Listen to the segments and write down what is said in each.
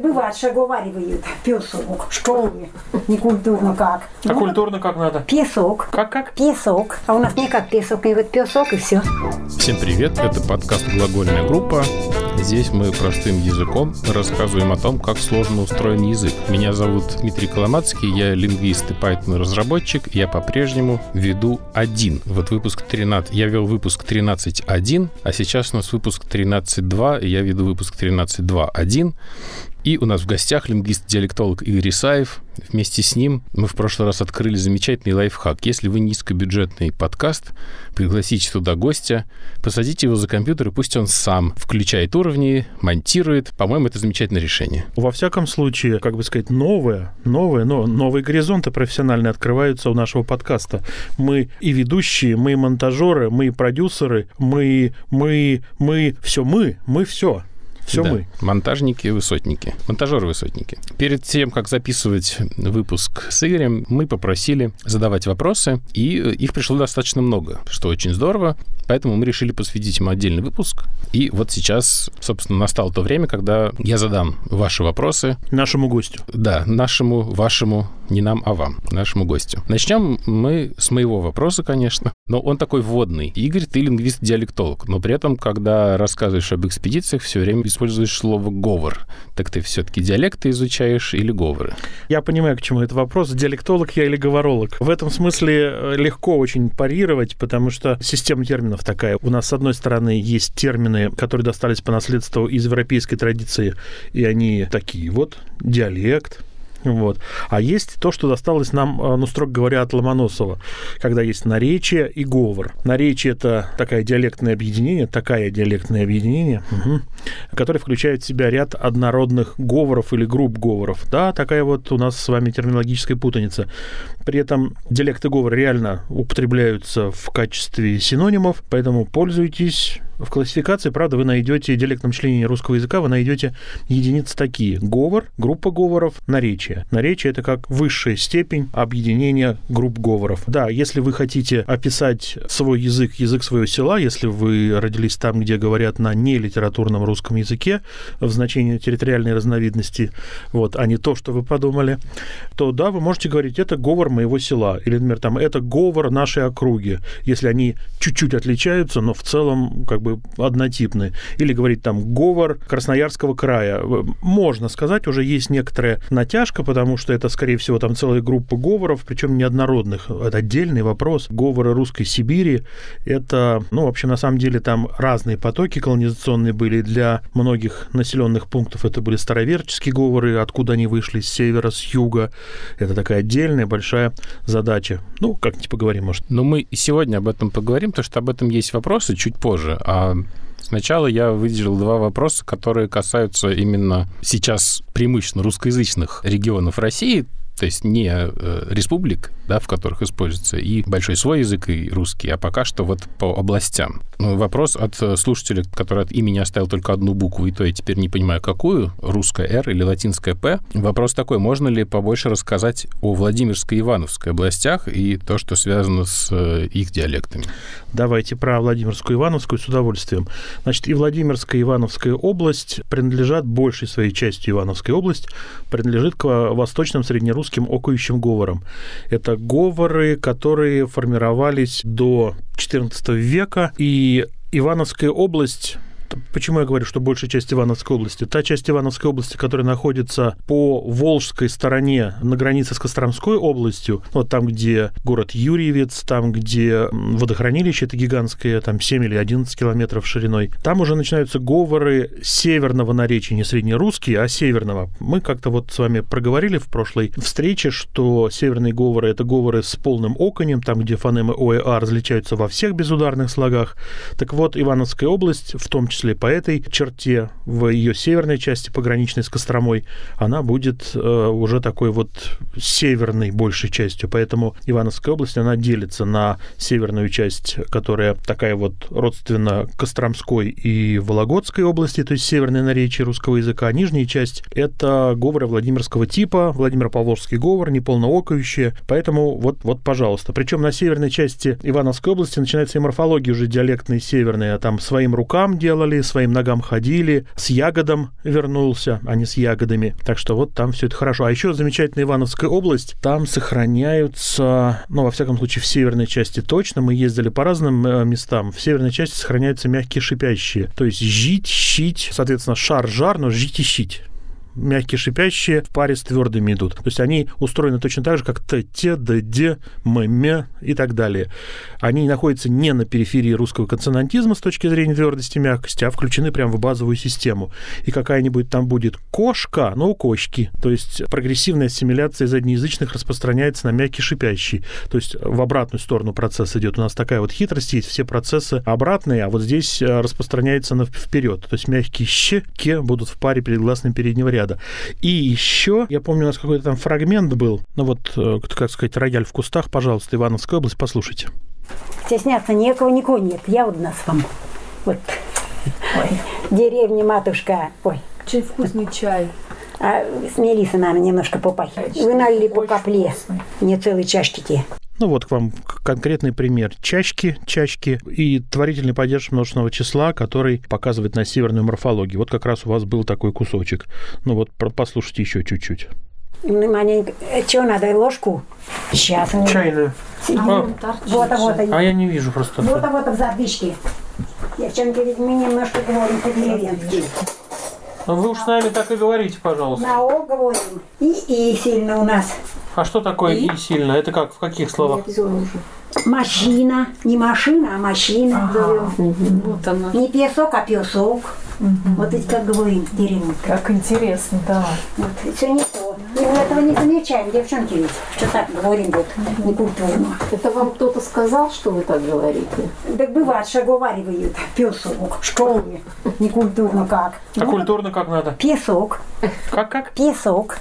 бывает, что говаривают песок. Что вы? Не культурно как. А культурно как надо? Песок. Как как? Песок. А у нас не как песок, не вот песок и все. Всем привет, это подкаст «Глагольная группа». Здесь мы простым языком рассказываем о том, как сложно устроен язык. Меня зовут Дмитрий Коломацкий, я лингвист и Python-разработчик. Я по-прежнему веду один. Вот выпуск 13. Я вел выпуск 13.1, а сейчас у нас выпуск 13.2, и я веду выпуск 13.2.1. И у нас в гостях лингвист-диалектолог Игорь Исаев. Вместе с ним мы в прошлый раз открыли замечательный лайфхак. Если вы низкобюджетный подкаст, пригласите туда гостя, посадите его за компьютер, и пусть он сам включает уровни, монтирует. По-моему, это замечательное решение. Во всяком случае, как бы сказать, новое, новое, но новые горизонты профессиональные открываются у нашего подкаста. Мы и ведущие, мы и монтажеры, мы и продюсеры, мы, мы, мы, все мы, мы все. Все Да. мы. Монтажники-высотники. Монтажеры-высотники. Перед тем, как записывать выпуск с Игорем, мы попросили задавать вопросы, и э, их пришло достаточно много, что очень здорово. Поэтому мы решили посвятить им отдельный выпуск. И вот сейчас, собственно, настало то время, когда я задам ваши вопросы Нашему гостю. Да, нашему, вашему, не нам, а вам, нашему гостю. Начнем мы с моего вопроса, конечно, но он такой вводный. Игорь, ты лингвист-диалектолог, но при этом, когда рассказываешь об экспедициях, все время используешь слово «говор». Так ты все-таки диалекты изучаешь или говоры? Я понимаю, к чему это вопрос. Диалектолог я или говоролог. В этом смысле э, легко очень парировать, потому что система терминов такая. У нас, с одной стороны, есть термины, которые достались по наследству из европейской традиции, и они такие вот, диалект, вот. А есть то, что досталось нам, э, ну, строго говоря, от Ломоносова, когда есть наречие и говор. Наречие – это такое диалектное объединение, такое диалектное объединение, мгм, которое включает в себя ряд однородных говоров или групп говоров. Да, такая вот у нас с вами терминологическая путаница. При этом диалекты говор реально употребляются в качестве синонимов, поэтому пользуйтесь в классификации, правда, вы найдете диалектном членении русского языка, вы найдете единицы такие. Говор, группа говоров, наречие. Наречие – это как высшая степень объединения групп говоров. Да, если вы хотите описать свой язык, язык своего села, если вы родились там, где говорят на нелитературном русском языке, в значении территориальной разновидности, вот, а не то, что вы подумали, то да, вы можете говорить, это говор моего села, или, например, там, это говор нашей округи, если они чуть-чуть отличаются, но в целом как бы однотипны. Или говорить там говор Красноярского края. Можно сказать, уже есть некоторая натяжка, потому что это, скорее всего, там целая группа говоров, причем неоднородных. Это отдельный вопрос. Говоры русской Сибири – это, ну, вообще, на самом деле, там разные потоки колонизационные были. Для многих населенных пунктов это были староверческие говоры, откуда они вышли, с севера, с юга. Это такая отдельная большая задача. Ну, как-нибудь поговорим, может. Но мы и сегодня об этом поговорим, потому что об этом есть вопросы чуть позже. А Сначала я выделил два вопроса, которые касаются именно сейчас преимущественно русскоязычных регионов России, то есть не э, республик, да, в которых используется и большой свой язык, и русский, а пока что вот по областям. Ну, Вопрос от э, слушателя, который от имени оставил только одну букву, и то я теперь не понимаю, какую, русская «Р» или латинская «П». Вопрос такой, можно ли побольше рассказать о Владимирской и Ивановской областях и то, что связано с э, их диалектами? Давайте про Владимирскую и Ивановскую с удовольствием. Значит, и Владимирская, и Ивановская область принадлежат, большей своей частью Ивановская область, принадлежит к восточным среднерусским окающим говорам. Это говоры, которые формировались до XIV века, и Ивановская область Почему я говорю, что большая часть Ивановской области? Та часть Ивановской области, которая находится по волжской стороне на границе с Костромской областью, вот там, где город Юрьевец, там, где водохранилище, это гигантское, там 7 или 11 километров шириной, там уже начинаются говоры северного наречия, не среднерусские, а северного. Мы как-то вот с вами проговорили в прошлой встрече, что северные говоры – это говоры с полным оконем, там, где фонемы О и А различаются во всех безударных слогах. Так вот, Ивановская область, в том числе по этой черте, в ее северной части, пограничной с Костромой, она будет э, уже такой вот северной большей частью. Поэтому Ивановская область, она делится на северную часть, которая такая вот родственна Костромской и Вологодской области, то есть северное наречие русского языка. А нижняя часть – это говоры Владимирского типа, Владимир-Павловский говор, неполноокающие. Поэтому вот, вот, пожалуйста. Причем на северной части Ивановской области начинается и морфология уже диалектная северная. Там своим рукам делали делали, своим ногам ходили, с ягодом вернулся, а не с ягодами. Так что вот там все это хорошо. А еще замечательная Ивановская область, там сохраняются, ну, во всяком случае, в северной части точно, мы ездили по разным э, местам, в северной части сохраняются мягкие шипящие. То есть жить, щить, соответственно, шар-жар, но жить и щить мягкие шипящие в паре с твердыми идут. То есть они устроены точно так же, как Т, Т, Д, Д, М, М и так далее. Они находятся не на периферии русского консонантизма с точки зрения твердости и мягкости, а включены прямо в базовую систему. И какая-нибудь там будет кошка, но у кошки. То есть прогрессивная ассимиляция заднеязычных распространяется на мягкий шипящий. То есть в обратную сторону процесс идет. У нас такая вот хитрость есть. Все процессы обратные, а вот здесь э, распространяется на вперед. То есть мягкие щ, будут в паре перед гласным переднего ряда ряда. И еще, я помню, у нас какой-то там фрагмент был, ну вот, э, как сказать, рояль в кустах, пожалуйста, Ивановская область, послушайте. Стесняться никого, никого нет. Я у нас вам. Вот. Ой. Деревня, матушка. Ой. Очень вкусный чай. А с Мелиссой, наверное, немножко попахивает. Вы налили по капле. Не целой чашки те. Ну вот к вам конкретный пример. Чачки, чачки и творительный падеж множественного числа, который показывает на северную морфологию. Вот как раз у вас был такой кусочек. Ну вот послушайте еще чуть-чуть. Маленько. Что надо, ложку? Сейчас. Чайную. А, вот, вот. А я не вижу просто. Вот, вот в задвижке. Девчонки, мы немножко говорим по-деревенски. Ну вы уж с нами так и говорите, пожалуйста. На О говорим. И, и сильно у нас. А что такое и, и сильно? Это как, в каких словах? Машина. Не машина, а машина. Ага. Вот она. Не песок, а песок. Угу. Вот эти как говорим в деревне. Как интересно, да. Вот, все не то. И мы этого не замечаем, девчонки ведь, что так говорим вот, не культурно. Это вам кто-то сказал, что вы так говорите? Так бывает, что говорит песок. Что вы? Не культурно как. А ну, культурно как надо? Песок. Как-как? Песок.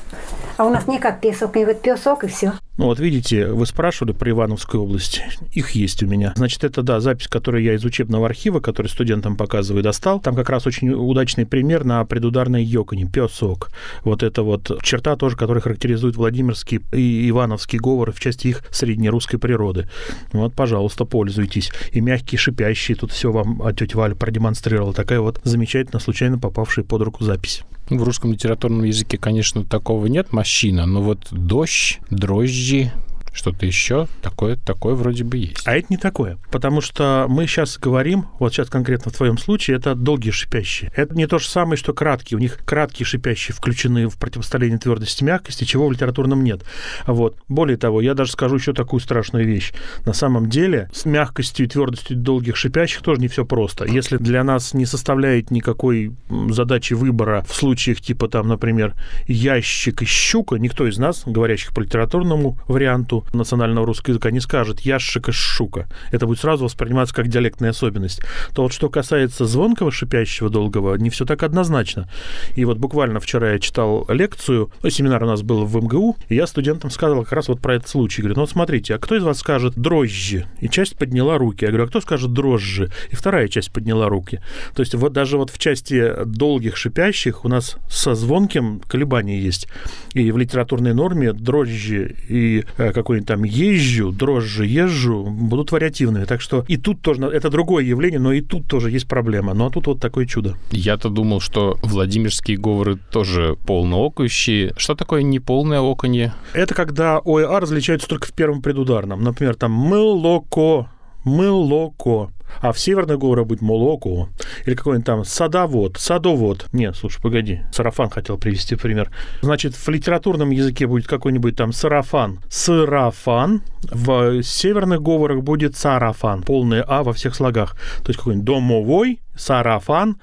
А у нас не как песок, не вот песок и все. Ну вот видите, вы спрашивали про Ивановскую область. Их есть у меня. Значит, это, да, запись, которую я из учебного архива, который студентам показываю, достал. Там как раз очень удачный пример на предударной йоконе, песок. Вот это вот черта тоже, которая характеризует Владимирский и Ивановский говоры в части их среднерусской природы. Вот, пожалуйста, пользуйтесь. И мягкие, шипящие, тут все вам а тетя Валя продемонстрировала. Такая вот замечательно, случайно попавшая под руку запись. В русском литературном языке, конечно, такого нет, мощина, но вот дождь, дрожжи, что-то еще такое, такое вроде бы есть. А это не такое, потому что мы сейчас говорим, вот сейчас конкретно в твоем случае, это долгие шипящие. Это не то же самое, что краткие. У них краткие шипящие включены в противостояние твердости мягкости, чего в литературном нет. Вот. Более того, я даже скажу еще такую страшную вещь. На самом деле, с мягкостью и твердостью долгих шипящих тоже не все просто. Если для нас не составляет никакой задачи выбора в случаях типа там, например, ящик и щука, никто из нас, говорящих по литературному варианту, национального русского языка не скажет ящик и шука. Это будет сразу восприниматься как диалектная особенность. То вот что касается звонкого, шипящего, долгого, не все так однозначно. И вот буквально вчера я читал лекцию, ну, семинар у нас был в МГУ, и я студентам сказал как раз вот про этот случай. Говорю, ну вот смотрите, а кто из вас скажет дрожжи? И часть подняла руки. Я говорю, а кто скажет дрожжи? И вторая часть подняла руки. То есть вот даже вот в части долгих шипящих у нас со звонким колебания есть. И в литературной норме дрожжи и э, как какой-нибудь там езжу, дрожжи езжу, будут вариативными. Так что и тут тоже, это другое явление, но и тут тоже есть проблема. Ну а тут вот такое чудо. Я-то думал, что Владимирские говоры тоже полноокающие. Что такое неполное оконье? Это когда О и А различаются только в первом предударном. Например, там мылоко, мылоко. А в северной говоре будет молоко. Или какой-нибудь там садовод, садовод. Не, слушай, погоди. Сарафан хотел привести пример. Значит, в литературном языке будет какой-нибудь там сарафан. Сарафан. В северных говорах будет сарафан. Полное А во всех слогах. То есть какой-нибудь домовой, сарафан.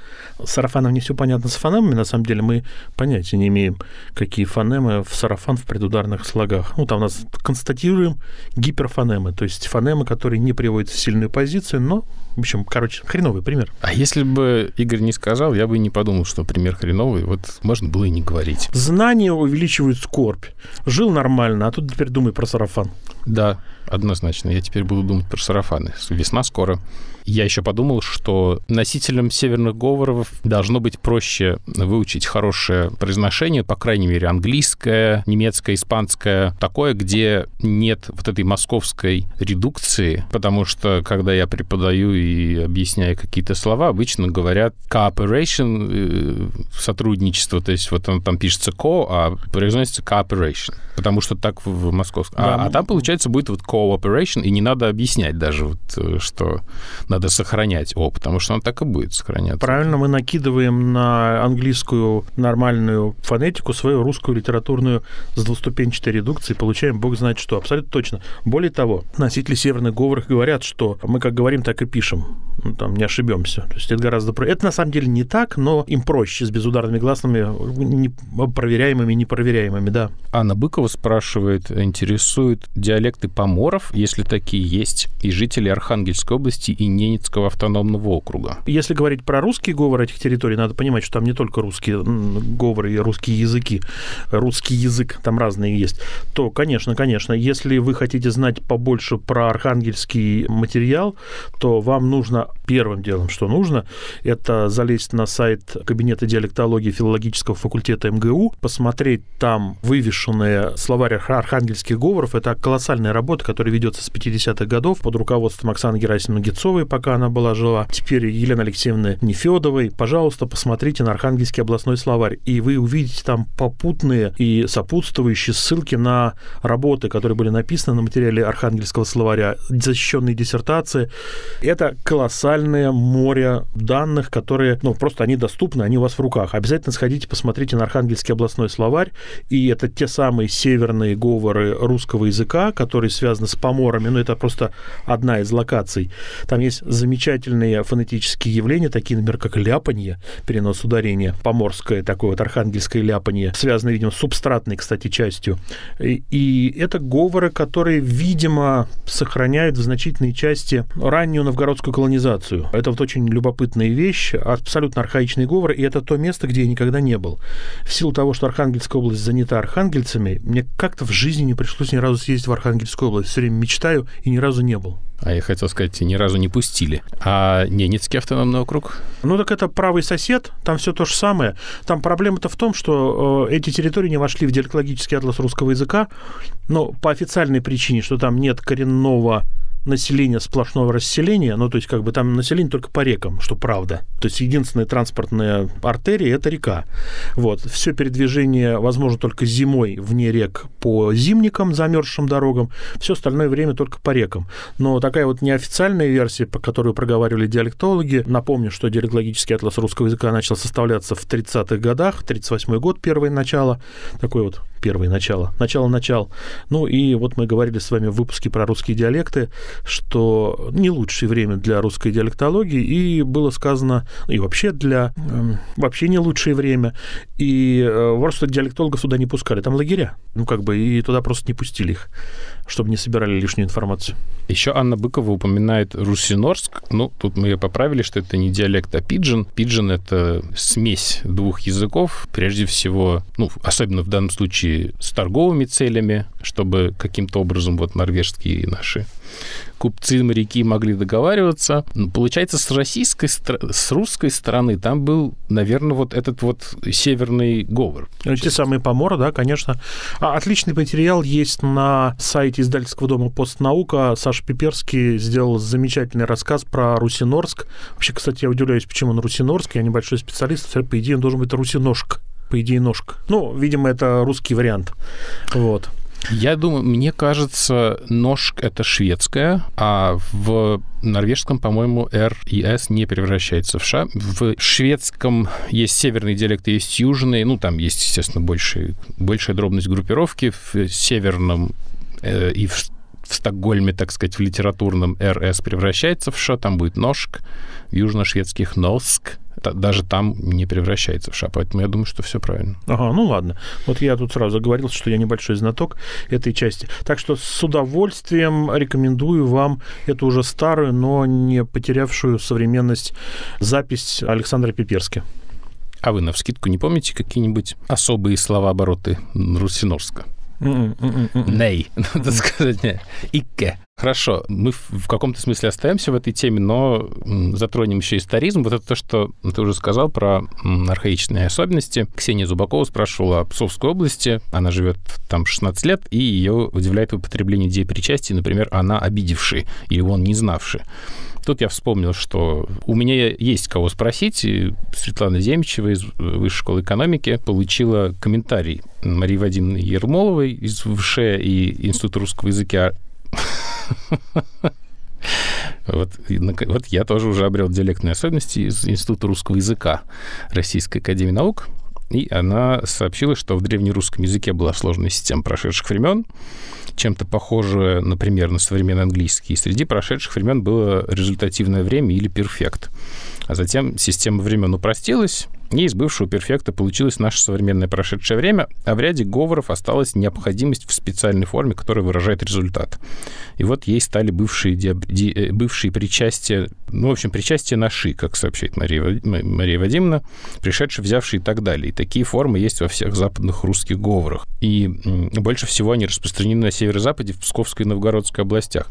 С сарафаном не все понятно с фонемами, на самом деле мы понятия не имеем, какие фонемы в сарафан в предударных слогах. Ну, там у нас констатируем гиперфонемы, то есть фонемы, которые не приводят в сильную позицию, но в общем, короче, хреновый пример. А если бы Игорь не сказал, я бы не подумал, что пример хреновый. Вот можно было и не говорить. Знания увеличивают скорбь. Жил нормально, а тут теперь думай про сарафан. Да, однозначно. Я теперь буду думать про сарафаны. Весна скоро. Я еще подумал, что носителям северных говоров должно быть проще выучить хорошее произношение, по крайней мере, английское, немецкое, испанское, такое, где нет вот этой московской редукции, потому что, когда я преподаю и объясняю какие-то слова, обычно говорят cooperation, э, сотрудничество, то есть вот он там пишется co, а произносится cooperation, потому что так в московском. А, Да. а там, получается, будет вот cooperation, и не надо объяснять даже, вот, э, что надо сохранять о, потому что он так и будет сохраняться. Правильно, мы накидываем на английскую нормальную фонетику свою русскую литературную с двуступенчатой редукцией, получаем бог знает что. Абсолютно точно. Более того, носители северных говоров говорят, что мы как говорим, так и пишем. Ну, там не ошибемся. То есть это гораздо... Это на самом деле не так, но им проще с безударными гласными, не- проверяемыми, непроверяемыми, да. Анна Быкова спрашивает, интересуют диалекты поморов, если такие есть, и жителей Архангельской области и Ненецкого автономного округа. Если говорить про русский говор этих территорий, надо понимать, что там не только русские говоры и русские языки, русский язык, там разные есть, то, конечно, конечно, если вы хотите знать побольше про архангельский материал, то вам нужно первым делом, что нужно, это залезть на сайт Кабинета диалектологии филологического факультета МГУ, посмотреть там вывешенные словарь арх- архангельских говоров. Это колоссальная работа, которая ведется с 50-х годов под руководством Оксаны Герасимовны Гицовой, пока она была жива. Теперь Елены Алексеевны Нефедовой. Пожалуйста, посмотрите на Архангельский областной словарь, и вы увидите там попутные и сопутствующие ссылки на работы, которые были написаны на материале Архангельского словаря, защищенные диссертации. Это колоссальное море данных, которые, ну, просто они доступны, они у вас в руках. Обязательно сходите, посмотрите на Архангельский областной словарь, и это те самые северные говоры русского языка, которые связаны с поморами, ну, это просто одна из локаций. Там есть замечательные фонетические явления, такие, например, как ляпанье, перенос ударения, поморское такое вот архангельское ляпанье, связанное, видимо, с субстратной, кстати, частью. И, и это говоры, которые, видимо, сохраняют в значительной части раннюю новгородскую колонизацию. Это вот очень любопытная вещь, абсолютно архаичный говор, и это то место, где я никогда не был. В силу того, что Архангельская область занята архангельцами, мне как-то в жизни не пришлось ни разу съездить в Архангельскую область. Все время мечтаю и ни разу не был. А я хотел сказать, ни разу не пустили. А Ненецкий автономный округ? Ну так это правый сосед, там все то же самое. Там проблема-то в том, что э, эти территории не вошли в диалектологический атлас русского языка, но по официальной причине, что там нет коренного населения сплошного расселения, ну, то есть, как бы там население только по рекам, что правда. То есть, единственная транспортная артерия – это река. Вот. Все передвижение возможно только зимой вне рек по зимникам, замерзшим дорогам, все остальное время только по рекам. Но такая вот неофициальная версия, по которую проговаривали диалектологи, напомню, что диалектологический атлас русского языка начал составляться в 30-х годах, 38 год, первое начало, такой вот первое начало, начало-начал. Ну и вот мы говорили с вами в выпуске про русские диалекты, что не лучшее время для русской диалектологии, и было сказано, и вообще для... эм, вообще не лучшее время, и э, просто диалектологов туда не пускали, там лагеря, ну как бы, и туда просто не пустили их, чтобы не собирали лишнюю информацию. Еще Анна Быкова упоминает Русинорск. Ну, тут мы ее поправили, что это не диалект, а пиджин. Пиджин — это смесь двух языков, прежде всего, ну, особенно в данном случае с торговыми целями, чтобы каким-то образом вот норвежские наши купцы, моряки могли договариваться. Ну, получается, с российской, с русской стороны там был, наверное, вот этот вот северный говор. Ну, Те самые поморы, да, конечно. А, отличный материал есть на сайте издательского дома «Постнаука». Саша Пиперский сделал замечательный рассказ про Русинорск. Вообще, кстати, я удивляюсь, почему он Русинорск. Я небольшой специалист. По идее, он должен быть Русиношк. По идее, ножка. Ну, видимо, это русский вариант. Вот. Я думаю, мне кажется, ножк это шведская, а в норвежском, по-моему, R и S не превращается в Ш. В шведском есть северный диалект, есть южный. Ну, там есть, естественно, большая, большая дробность группировки. В северном э, и в, в Стокгольме, так сказать, в литературном РС превращается в Ш, там будет ножк. В южно-шведских носк даже там не превращается в Ш. Поэтому я думаю, что все правильно. Ага, ну ладно. Вот я тут сразу говорил, что я небольшой знаток этой части. Так что с удовольствием рекомендую вам эту уже старую, но не потерявшую современность запись Александра Пиперски. А вы, навскидку, не помните какие-нибудь особые слова-обороты Русинорска? Ней, надо сказать. не. Икке. Хорошо, мы в каком-то смысле остаемся в этой теме, но затронем еще историзм. Вот это то, что ты уже сказал про архаичные особенности. Ксения Зубакова спрашивала о Псковской области. Она живет там 16 лет, и ее удивляет употребление идеи причастия, например, она обидевший или он не знавший. Тут я вспомнил, что у меня есть кого спросить. И Светлана Земичева из Высшей школы экономики получила комментарий Марии Вадимовны Ермоловой из ВШ и Института русского языка. Вот, вот я тоже уже обрел диалектные особенности из Института русского языка Российской Академии Наук. И она сообщила, что в древнерусском языке была сложная система прошедших времен, чем-то похожая, например, на современный английский. И среди прошедших времен было результативное время или перфект. А затем система времен упростилась, и из бывшего перфекта получилось наше современное прошедшее время, а в ряде говоров осталась необходимость в специальной форме, которая выражает результат. И вот ей стали бывшие, диаб- ди- э, бывшие причастия, ну, в общем, причастия на «ши», как сообщает Мария, Мария Вадимовна, пришедшие, взявшие и так далее. И такие формы есть во всех западных русских говорах. И больше всего они распространены на северо-западе, в Псковской и Новгородской областях.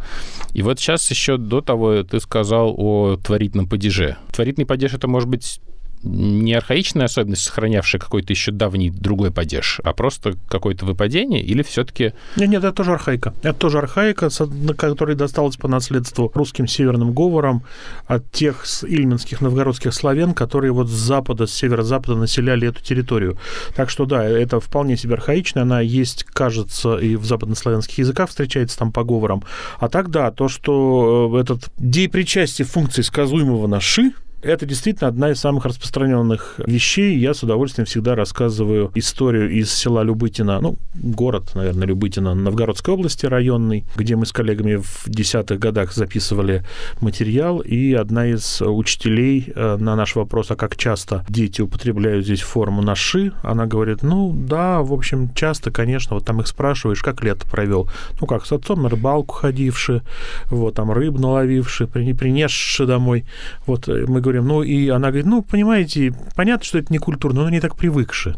И вот сейчас еще до того ты сказал о творительном падеже. Творительный падеж — это, может быть, не архаичная особенность, сохранявшая какой-то еще давний другой падеж, а просто какое-то выпадение, или все-таки Нет, нет, это тоже архаика. Это тоже архаика, которой досталась по наследству русским северным говорам от тех ильменских новгородских славян, которые вот с запада, с северо-запада населяли эту территорию. Так что да, это вполне себе архаично, она есть, кажется, и в западнославянских языках встречается там по говорам. А так да, то, что э, этот деепричастие функции сказуемого на «ши», это действительно одна из самых распространенных вещей. Я с удовольствием всегда рассказываю историю из села Любытино, ну, город, наверное, Любытино, Новгородской области районный, где мы с коллегами в десятых годах записывали материал, и одна из учителей э, на наш вопрос, а как часто дети употребляют здесь форму наши, она говорит, ну, да, в общем, часто, конечно, вот там их спрашиваешь, как лето провел. Ну, как, с отцом на рыбалку ходивши, вот, там рыбу наловивши, при- принесши домой. Вот э, мы говорим, ну, и она говорит, ну, понимаете, понятно, что это не культурно, но не так привыкши.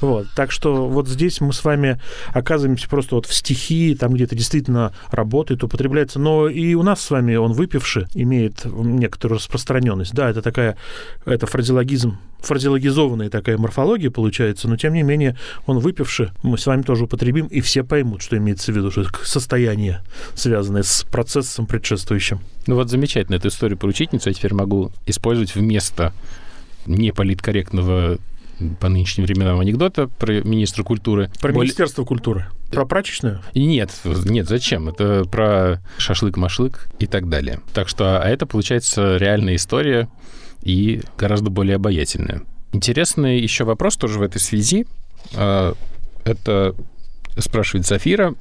Вот, так что вот здесь мы с вами оказываемся просто вот в стихии, там где-то действительно работает, употребляется, но и у нас с вами он выпивший имеет некоторую распространенность. Да, это такая, это фразеологизм, фразеологизованная такая морфология получается, но тем не менее он выпивший, мы с вами тоже употребим, и все поймут, что имеется в виду, что это состояние, связанное с процессом предшествующим. Ну вот замечательно, эту историю про учительницу я теперь могу использовать вместо неполиткорректного по нынешним временам анекдота про министра культуры. Про Более- Министерство культуры. Про прачечную? И Нет, нет, зачем? Это про шашлык-машлык и так далее. Так что, а это, получается, реальная история и гораздо более обаятельная. Интересный еще вопрос тоже в этой связи. А, Это спрашивает Зафира.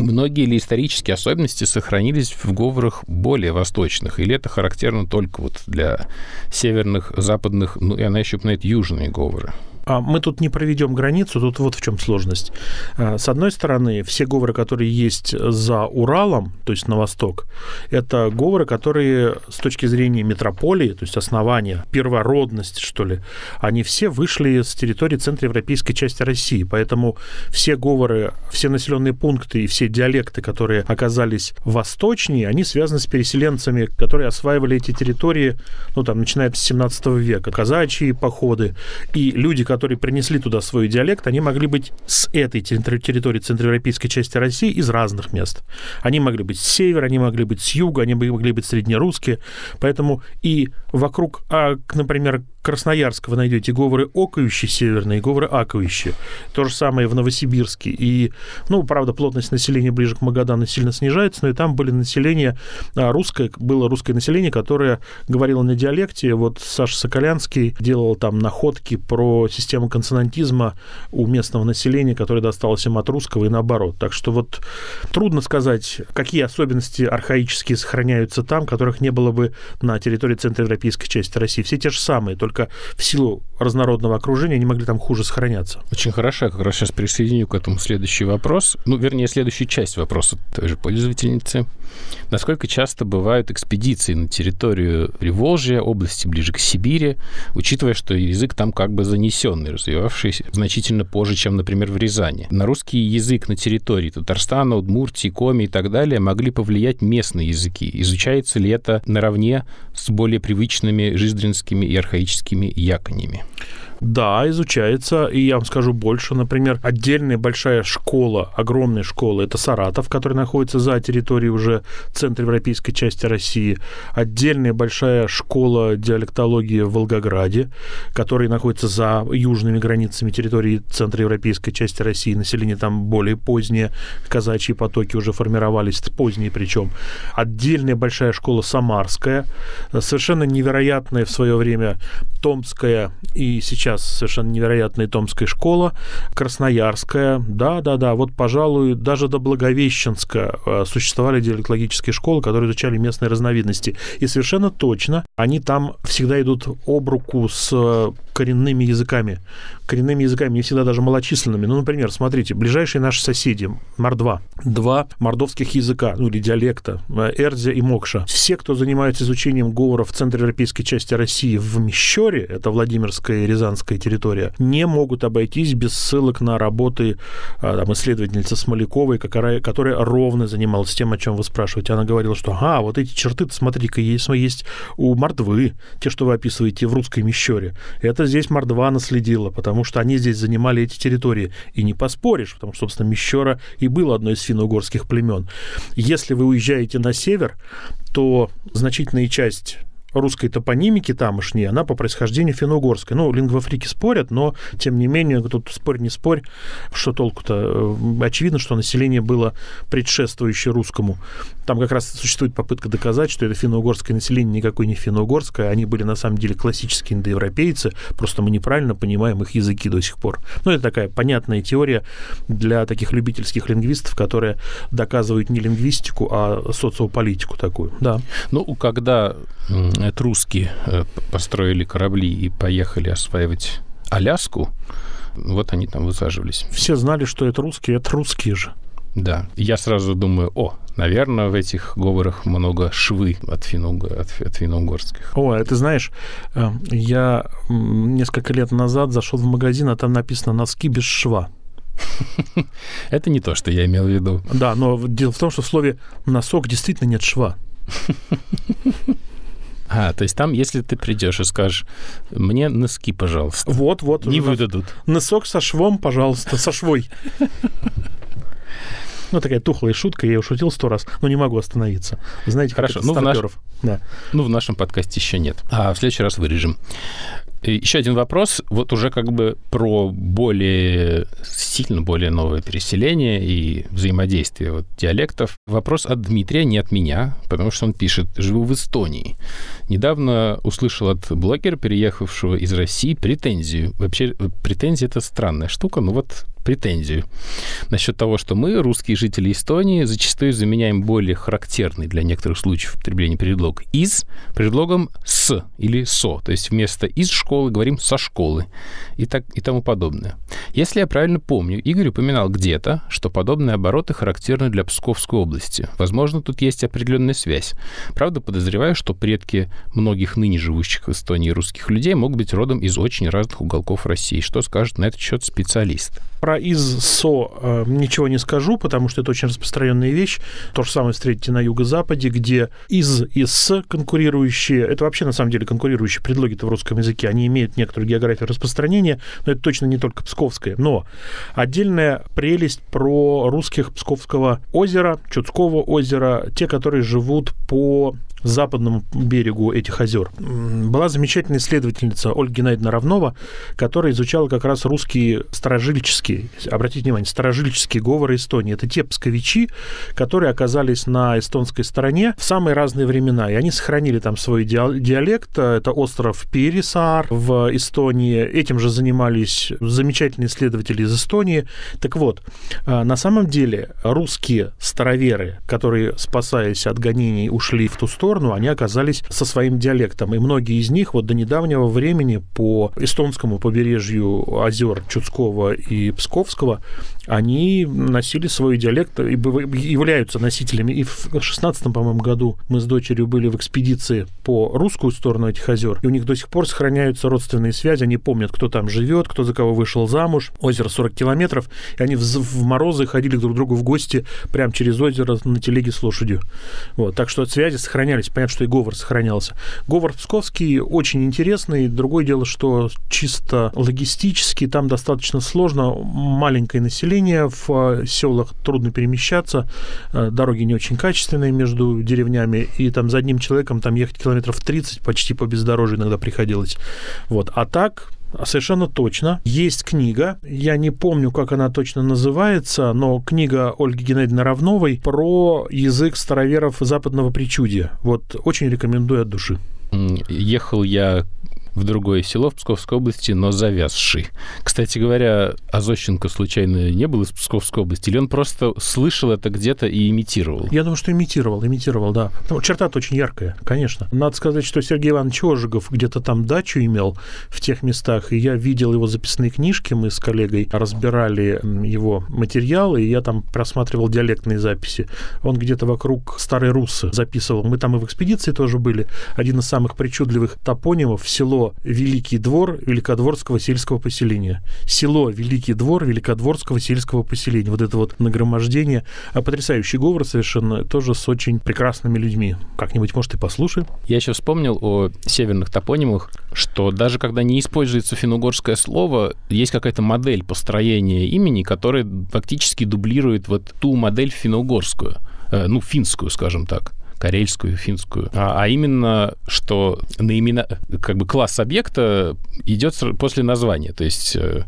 Многие ли исторические особенности сохранились в говорах более восточных? Или это характерно только вот для северных, западных, ну и она еще упоминает южные говоры? А мы тут не проведем границу, тут вот в чем сложность. А, С одной стороны, все говоры, которые есть за Уралом, то есть на восток, это говоры, которые с точки зрения метрополии, то есть основания, первородности, что ли, они все вышли с территории центроевропейской части России. Поэтому все говоры, все населенные пункты и все диалекты, которые оказались восточнее, они связаны с переселенцами, которые осваивали эти территории, ну, там, начиная с 17 века. Казачьи походы. И люди, которые принесли туда свой диалект, они могли быть с этой терри- территории центроевропейской части России из разных мест. Они могли быть с севера, они могли быть с юга, они могли быть среднерусские. Поэтому и вокруг, а, например, Красноярска вы найдете говоры окающие северные говоры акающие. То же самое в Новосибирске. И, ну, правда, плотность населения ближе к Магадану сильно снижается, но и там были население а, русское, было русское население, которое говорило на диалекте. Вот Саша Соколянский делал там находки про систему консонантизма у местного населения, которое досталось им от русского и наоборот. Так что вот трудно сказать, какие особенности архаические сохраняются там, которых не было бы на территории центроевропейской части России. Все те же самые, только в силу разнородного окружения они могли там хуже сохраняться. Очень хорошо. Я как раз сейчас присоединю к этому следующий вопрос. Ну, вернее, следующую часть вопроса той же пользовательницы. Насколько часто бывают экспедиции на территорию Приволжья, области ближе к Сибири, учитывая, что язык там как бы занесен упрощенный, развивавшийся значительно позже, чем, например, в Рязани. На русский язык на территории Татарстана, Удмуртии, Коми и так далее могли повлиять местные языки. Изучается ли это наравне с более привычными жиздринскими и архаическими яконями? Да, изучается, и я вам скажу больше. Например, отдельная большая школа, огромная школа, это Саратов, который находится за территорией уже центроевропейской части России. Отдельная большая школа диалектологии в Волгограде, которая находится за южными границами территории центроевропейской части России. Население там более позднее, казачьи потоки уже формировались, поздние причем. Отдельная большая школа Самарская, совершенно невероятная в свое время Томская и сейчас сейчас совершенно невероятная Томская школа, Красноярская, да-да-да, вот, пожалуй, даже до Благовещенска э, существовали диалектологические школы, которые изучали местные разновидности. И совершенно точно они там всегда идут об руку с э, коренными языками. Коренными языками, не всегда даже малочисленными. Ну, например, смотрите, ближайшие наши соседи, Мордва, два мордовских языка, ну или диалекта, э, Эрдзя и Мокша. Все, кто занимается изучением говоров в центроевропейской части России в Мещере, это Владимирская и Рязанская территория, не могут обойтись без ссылок на работы э, там, исследовательницы Смоляковой, которая, которая ровно занималась тем, о чем вы спрашиваете. Она говорила, что, ага, вот эти черты, смотрите-ка, есть, есть у Мордвы, те, что вы описываете в русской Мещере. Это здесь Мордва наследила, потому что они здесь занимали эти территории. И не поспоришь, потому что, собственно, Мещера и было одно из финно-угорских племен. Если вы уезжаете на север, то значительная часть русской топонимики тамошней, она по происхождению финно-угорская. Ну, лингвофрики спорят, но, тем не менее, тут спорь не спорь, что толку-то? Э, очевидно, что население было предшествующее русскому. Там как раз существует попытка доказать, что это финно-угорское население никакой не финно-угорское, они были на самом деле классические индоевропейцы, просто мы неправильно понимаем их языки до сих пор. Ну, это такая понятная теория для таких любительских лингвистов, которые доказывают не лингвистику, а социополитику такую, да. Ну, когда это русские э, построили корабли и поехали осваивать Аляску, вот они там высаживались. Все знали, что это русские, это русские же. Да. Я сразу думаю, о, наверное, в этих говорах много швы от, финно, от, от финно-угорских. О, это знаешь, э, я несколько лет назад зашел в магазин, а там написано «носки без шва». Это не то, что я имел в виду. Да, но дело в том, что в слове «носок» действительно нет шва. А, то есть там, если ты придешь и скажешь, мне носки, пожалуйста. Вот, вот. Не выдадут. Носок со швом, пожалуйста, со швой. Ну, такая тухлая шутка, я ее шутил сто раз, но не могу остановиться. Знаете, Хорошо, ну, в наш... да. ну, в нашем подкасте еще нет. А в следующий раз вырежем. Еще один вопрос, вот уже как бы про более сильно более новое переселение и взаимодействие вот диалектов. Вопрос от Дмитрия, не от меня, потому что он пишет, живу в Эстонии. Недавно услышал от блогера, переехавшего из России, претензию. Вообще, претензия — это странная штука, но вот претензию насчет того, что мы, русские жители Эстонии, зачастую заменяем более характерный для некоторых случаев употребления предлог «из» предлогом «с» или «со». То есть вместо «из школы» говорим «со школы» и, так, и тому подобное. Если я правильно помню, Игорь упоминал где-то, что подобные обороты характерны для Псковской области. Возможно, тут есть определенная связь. Правда, подозреваю, что предки многих ныне живущих в Эстонии русских людей могут быть родом из очень разных уголков России. Что скажет на этот счет специалист? Про из-со э, ничего не скажу, потому что это очень распространенная вещь. То же самое встретите на юго-западе, где из и с конкурирующие, это вообще на самом деле конкурирующие предлоги-то в русском языке, они имеют некоторую географию распространения, но это точно не только псковское. Но отдельная прелесть про русских Псковского озера, Чудского озера, те, которые живут по западному берегу этих озер. Была замечательная исследовательница Ольга Геннадьевна Равнова, которая изучала как раз русские старожильческие, обратите внимание, старожильческие говоры Эстонии. Это те псковичи, которые оказались на эстонской стороне в самые разные времена, и они сохранили там свой диалект. Это остров Пересар в Эстонии. Этим же занимались замечательные исследователи из Эстонии. Так вот, а, на самом деле русские староверы, которые, спасаясь от гонений, ушли в ту сторону, сторону, они оказались со своим диалектом. И многие из них вот до недавнего времени по эстонскому побережью озер Чудского и Псковского они носили свой диалект и являются носителями. И в 16 по-моему, году мы с дочерью были в экспедиции по русскую сторону этих озер, и у них до сих пор сохраняются родственные связи, они помнят, кто там живет, кто за кого вышел замуж. Озеро 40 километров, и они в, в морозы ходили друг к другу в гости прямо через озеро на телеге с лошадью. Вот, так что связи сохранялись. Понятно, что и говор сохранялся. Говор псковский очень интересный. Другое дело, что чисто логистически там достаточно сложно. Маленькое население, в селах трудно перемещаться, э, дороги не очень качественные между деревнями, и там за одним человеком там ехать километров 30 почти по бездорожью иногда приходилось. Вот. А так, Совершенно точно. Есть книга, я не помню, как она точно называется, но книга Ольги Геннадьевны Равновой про язык староверов западного причудия. Вот очень рекомендую от души. Ехал я в другое село в Псковской области, но завязший. Кстати говоря, Азощенко случайно не был из Псковской области, или он просто слышал это где-то и имитировал? Я думаю, что имитировал, имитировал, да. Ну, черта-то очень яркая, конечно. Надо сказать, что Сергей Иванович Ожегов где-то там дачу имел в тех местах, и я видел его записные книжки, мы с коллегой разбирали его материалы, и я там просматривал диалектные записи. Он где-то вокруг Старой Руссы записывал. Мы там и в экспедиции тоже были. Один из самых причудливых топонимов, село Великий двор Великодворского сельского поселения. Село Великий двор Великодворского сельского поселения. Вот это вот нагромождение. А потрясающий говор совершенно тоже с очень прекрасными людьми. Как-нибудь, может, и послушаем. Я еще вспомнил о северных топонимах, что даже когда не используется финугорское слово, есть какая-то модель построения имени, которая фактически дублирует вот ту модель финугорскую, э, ну, финскую, скажем так карельскую, финскую, а, а именно, что наимена, как бы класс объекта идет после названия, то есть э,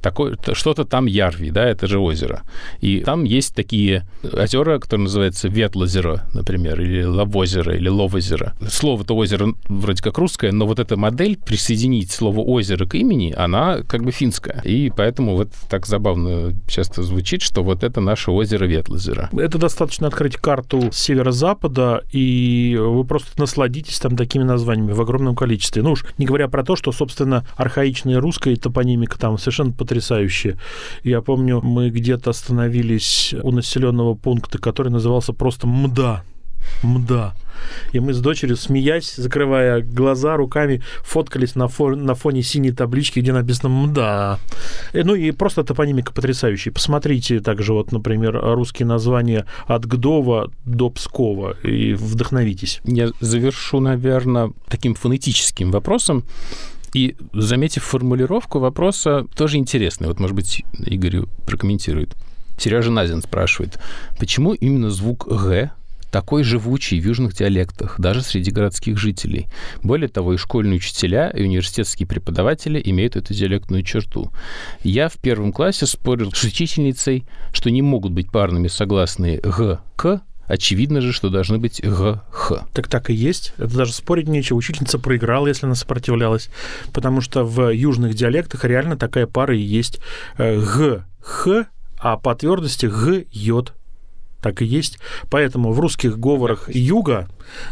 такое, что-то там Ярви, да, это же озеро. И там есть такие озера, которые называются Ветлозеро, например, или Лавозеро, или Ловозеро. Слово-то озеро вроде как русское, но вот эта модель присоединить слово озеро к имени, она как бы финская. И поэтому вот так забавно часто звучит, что вот это наше озеро Ветлозеро. Это достаточно открыть карту северо-запада, и вы просто насладитесь там такими названиями в огромном количестве. Ну уж не говоря про то, что, собственно, архаичная русская топонимика там совершенно потрясающие. Я помню, мы где-то остановились у населенного пункта, который назывался просто МДА. МДА. И мы с дочерью, смеясь, закрывая глаза руками, фоткались на, фо- на фоне синей таблички, где написано «МДА». И, ну и просто топонимика потрясающая. Посмотрите также, вот, например, русские названия от Гдова до Пскова и вдохновитесь. Я завершу, наверное, таким фонетическим вопросом. И, заметив формулировку вопроса, тоже интересный. Вот, может быть, Игорь прокомментирует. Сережа Назин спрашивает, почему именно звук «г» такой живучий в южных диалектах, даже среди городских жителей. Более того, и школьные учителя, и университетские преподаватели имеют эту диалектную черту. Я в первом классе спорил с учительницей, что не могут быть парными согласные «г», «к», очевидно же, что должны быть г, х. Так так и есть. Это даже спорить нечего. Учительница проиграла, если она сопротивлялась. Потому что в южных диалектах реально такая пара и есть. Э, г, х, а по твердости г, йод так и есть. Поэтому в русских говорах юга,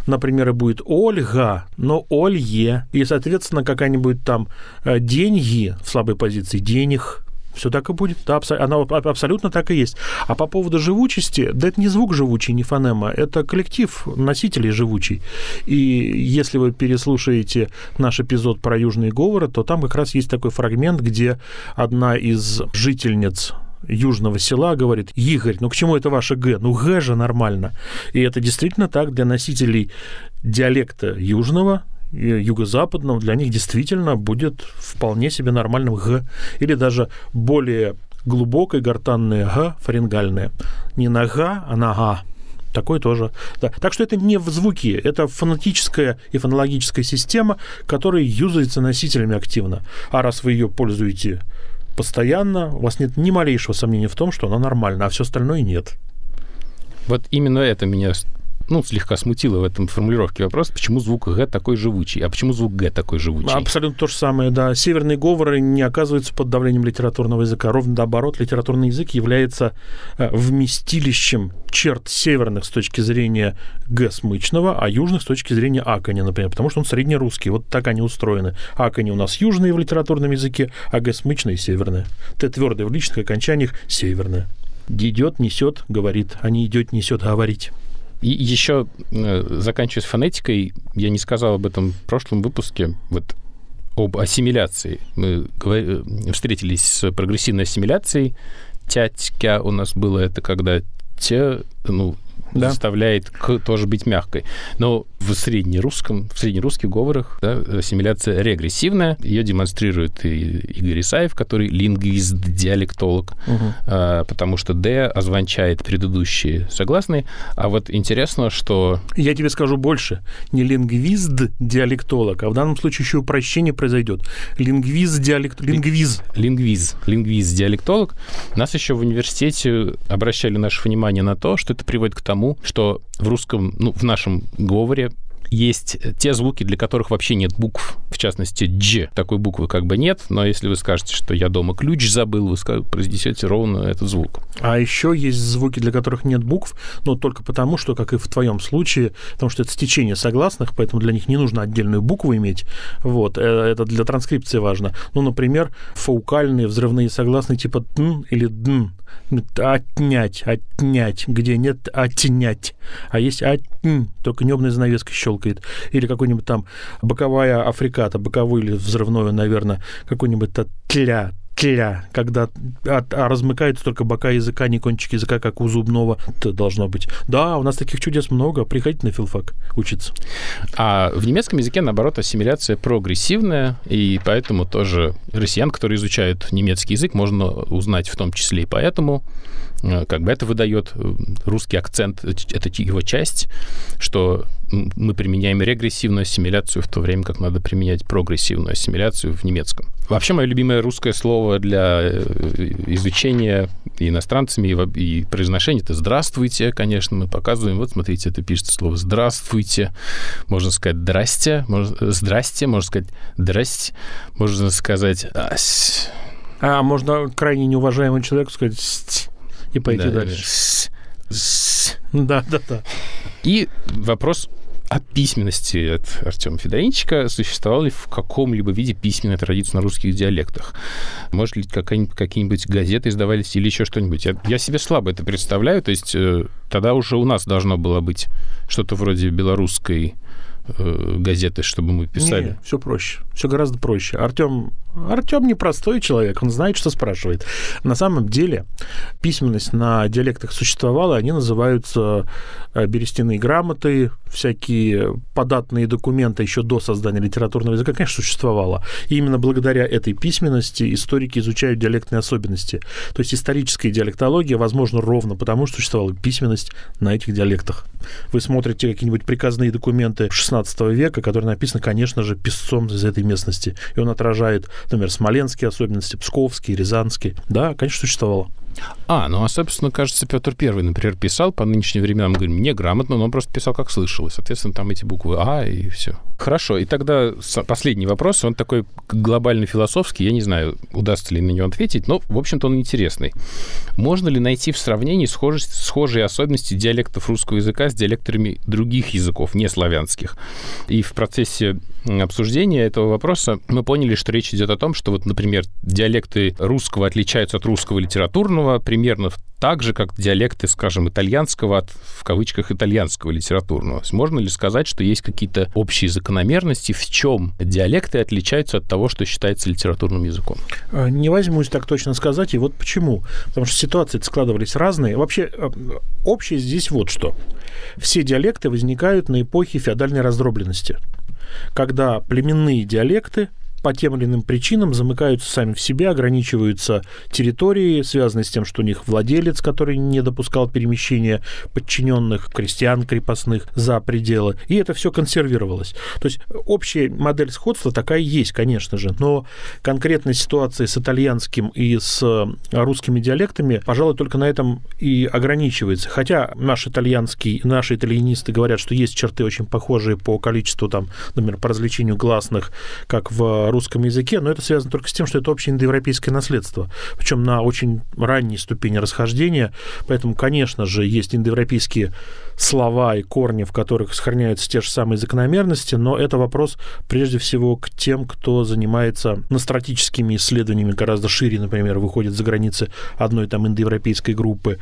например, будет Ольга, но Олье. И, соответственно, какая-нибудь там э, деньги в слабой позиции, денег, все так и будет. Да, она абсолютно так и есть. А по поводу живучести, да это не звук живучий, не фонема, это коллектив носителей живучий. И если вы переслушаете наш эпизод про южные говоры, то там как раз есть такой фрагмент, где одна из жительниц южного села говорит, Игорь, ну к чему это ваше Г? Ну Г же нормально. И это действительно так для носителей диалекта южного, юго-западного, для них действительно будет вполне себе нормальным Г. Или даже более глубокое гортанное Г, фарингальное. Не на Г, а на Га. Такой тоже. Да. Так что это не в звуке, это фонетическая и фонологическая система, которая юзается носителями активно. А раз вы ее пользуете постоянно, у вас нет ни малейшего сомнения в том, что она нормальна, а все остальное нет. Вот именно это меня ну, слегка смутило в этом формулировке вопрос, почему звук «г» такой живучий, а почему звук «г» такой живучий? Абсолютно то же самое, да. Северные говоры не оказываются под давлением литературного языка. Ровно наоборот, литературный язык является э, вместилищем черт северных с точки зрения «г» смычного, а южных с точки зрения «аконя», например, потому что он среднерусский. Вот так они устроены. Акони у нас южные в литературном языке, а «г» смычные северные. Т твердое в личных окончаниях северное. Идет, несет, говорит, а не идет, несет, говорить. И еще, э, заканчивая с фонетикой, я не сказал об этом в прошлом выпуске, вот об ассимиляции. Мы э, встретились с прогрессивной ассимиляцией. Тятька у нас было это когда те, ну, да. заставляет к тоже быть мягкой. Но в среднерусском, в среднерусских говорах да, ассимиляция регрессивная. Ее демонстрирует и Игорь Исаев, который лингвист-диалектолог, угу. а, потому что «д» озвончает предыдущие согласные. А вот интересно, что... Я тебе скажу больше. Не лингвист-диалектолог, а в данном случае еще упрощение произойдет. Лингвист-диалект... Лингвиз. Лингвиз. Лингвист-диалектолог. Нас еще в университете обращали наше внимание на то, что это приводит к тому, что в русском, ну, в нашем говоре есть те звуки, для которых вообще нет букв. В частности, «дж». Такой буквы как бы нет, но если вы скажете, что я дома ключ забыл, вы произнесете ровно этот звук. А еще есть звуки, для которых нет букв, но только потому, что, как и в твоем случае, потому что это стечение согласных, поэтому для них не нужно отдельную букву иметь. Вот, э, это для транскрипции важно. Ну, например, фаукальные взрывные согласные типа «н» или «дн» отнять, отнять, где нет отнять, а есть отнь, только небная занавеска щелкает. Или какой-нибудь там боковая африката, боковой или взрывной, наверное, какой-нибудь тля, тля, когда от, а размыкаются только бока языка, не кончики языка, как у зубного, это должно быть. Да, у нас таких чудес много. Приходите на филфак учиться. А в немецком языке, наоборот, ассимиляция прогрессивная, и поэтому тоже россиян, которые изучают немецкий язык, можно узнать в том числе и поэтому, как бы это выдает э, русский акцент, это его часть, что мы применяем регрессивную ассимиляцию в то время, как надо применять прогрессивную ассимиляцию в немецком. Вообще, мое любимое русское слово для э, изучения иностранцами и произношения — это «здравствуйте», конечно, мы показываем. Вот, смотрите, это пишется слово «здравствуйте». Можно сказать «здрасте», можно, «здрасте», можно сказать «драсте», можно сказать «ась». А можно крайне неуважаемому человеку сказать и пойти да, дальше. Да, да, да. И вопрос о письменности от Артема Федоринчика. Существовала ли в каком-либо виде письменная традиция на русских диалектах? Может ли какие-нибудь, какие-нибудь газеты издавались или еще что-нибудь? Я, я себе слабо это представляю. То есть э, тогда уже у нас должно было быть что-то вроде белорусской э, газеты, чтобы мы писали? Не, все проще. Все гораздо проще. Артем Артем непростой человек, он знает, что спрашивает. На самом деле письменность на диалектах существовала, они называются э, берестяные грамоты, всякие податные документы еще до создания литературного языка, конечно, существовало. И именно благодаря этой письменности историки изучают диалектные особенности. То есть историческая диалектология возможно ровно потому, что существовала письменность на этих диалектах. Вы смотрите какие-нибудь приказные документы XVI века, которые написаны, конечно же, писцом из этой местности, и он отражает например, смоленские особенности, псковские, рязанские. Да, конечно, существовало. А, ну а, собственно, кажется, Петр Первый, например, писал по нынешним временам, говорим, неграмотно, но он просто писал, как слышал. И, соответственно, там эти буквы А и все. Хорошо, и тогда последний вопрос, он такой глобально философский, я не знаю, удастся ли на него ответить, но, в общем-то, он интересный. Можно ли найти в сравнении схожесть, схожие особенности диалектов русского языка с диалектами других языков, не славянских? И в процессе обсуждения этого вопроса мы поняли, что речь идет о том, что вот, например, диалекты русского отличаются от русского литературного примерно так же, как диалекты, скажем, итальянского от, в кавычках, итальянского литературного. Можно ли сказать, что есть какие-то общие закономерности, в чем диалекты отличаются от того, что считается литературным языком? А, не возьмусь так точно сказать, и вот почему. Потому что ситуации складывались разные. Вообще, а, общее здесь вот что. Все диалекты возникают на эпохе феодальной раздробленности, когда племенные диалекты по тем или иным причинам замыкаются сами в себе, ограничиваются территории, связанные с тем, что у них владелец, который не допускал перемещения подчиненных крестьян крепостных за пределы. И это все консервировалось. То есть общая модель сходства такая есть, конечно же, но конкретной ситуации с итальянским и с русскими диалектами, пожалуй, только на этом и ограничивается. Хотя наш итальянский, наши итальянисты говорят, что есть черты очень похожие по количеству, там, например, по развлечению гласных, как в русском языке, но это связано только с тем, что это общее индоевропейское наследство, причем на очень ранней ступени расхождения, поэтому, конечно же, есть индоевропейские слова и корни, в которых сохраняются те же самые закономерности, но это вопрос прежде всего к тем, кто занимается настратическими исследованиями гораздо шире, например, выходит за границы одной там индоевропейской группы.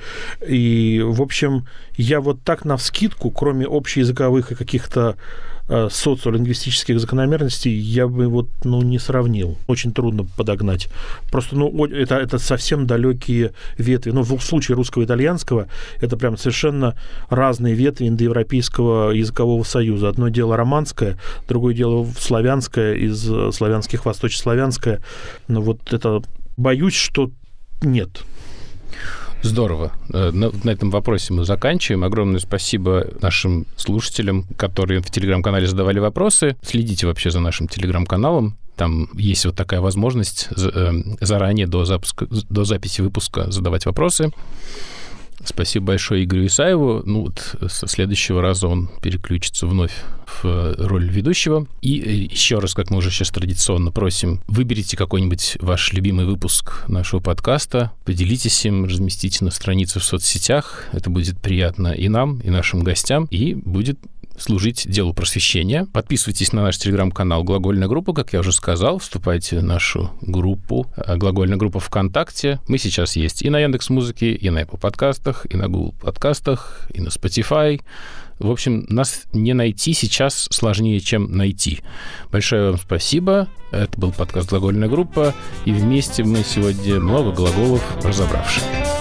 И, в общем, я вот так на вскидку, кроме общеязыковых и каких-то социолингвистических закономерностей я бы вот ну, не сравнил. Очень трудно подогнать. Просто ну, это, это совсем далекие ветви. Ну, в случае русского и итальянского это прям совершенно разные ветви индоевропейского языкового союза. Одно дело романское, другое дело славянское, из э, славянских восточнославянское. Но вот это боюсь, что нет. Здорово. Э, на, этом вопросе мы заканчиваем. Огромное спасибо нашим слушателям, которые в телеграм-канале задавали вопросы. Следите вообще за нашим телеграм-каналом. Там есть вот такая возможность э, заранее до, запуска, до записи выпуска задавать вопросы. Спасибо большое Игорю Исаеву. Ну вот со следующего раза он переключится вновь в роль ведущего. И э, еще раз, как мы уже сейчас традиционно просим, выберите какой-нибудь ваш любимый выпуск нашего подкаста, поделитесь им, разместите на странице в соцсетях. Это будет приятно и нам, и нашим гостям, и будет служить делу просвещения. Подписывайтесь на наш телеграм-канал «Глагольная группа», как я уже сказал. Вступайте в нашу группу, э, «Глагольная группа ВКонтакте». Мы сейчас есть и на Яндекс Музыке, и на Apple подкастах, и на Google подкастах, и на Spotify. В общем, нас не найти сейчас сложнее, чем найти. Большое вам спасибо. Это был подкаст «Глагольная группа». И вместе мы сегодня много глаголов разобравшие.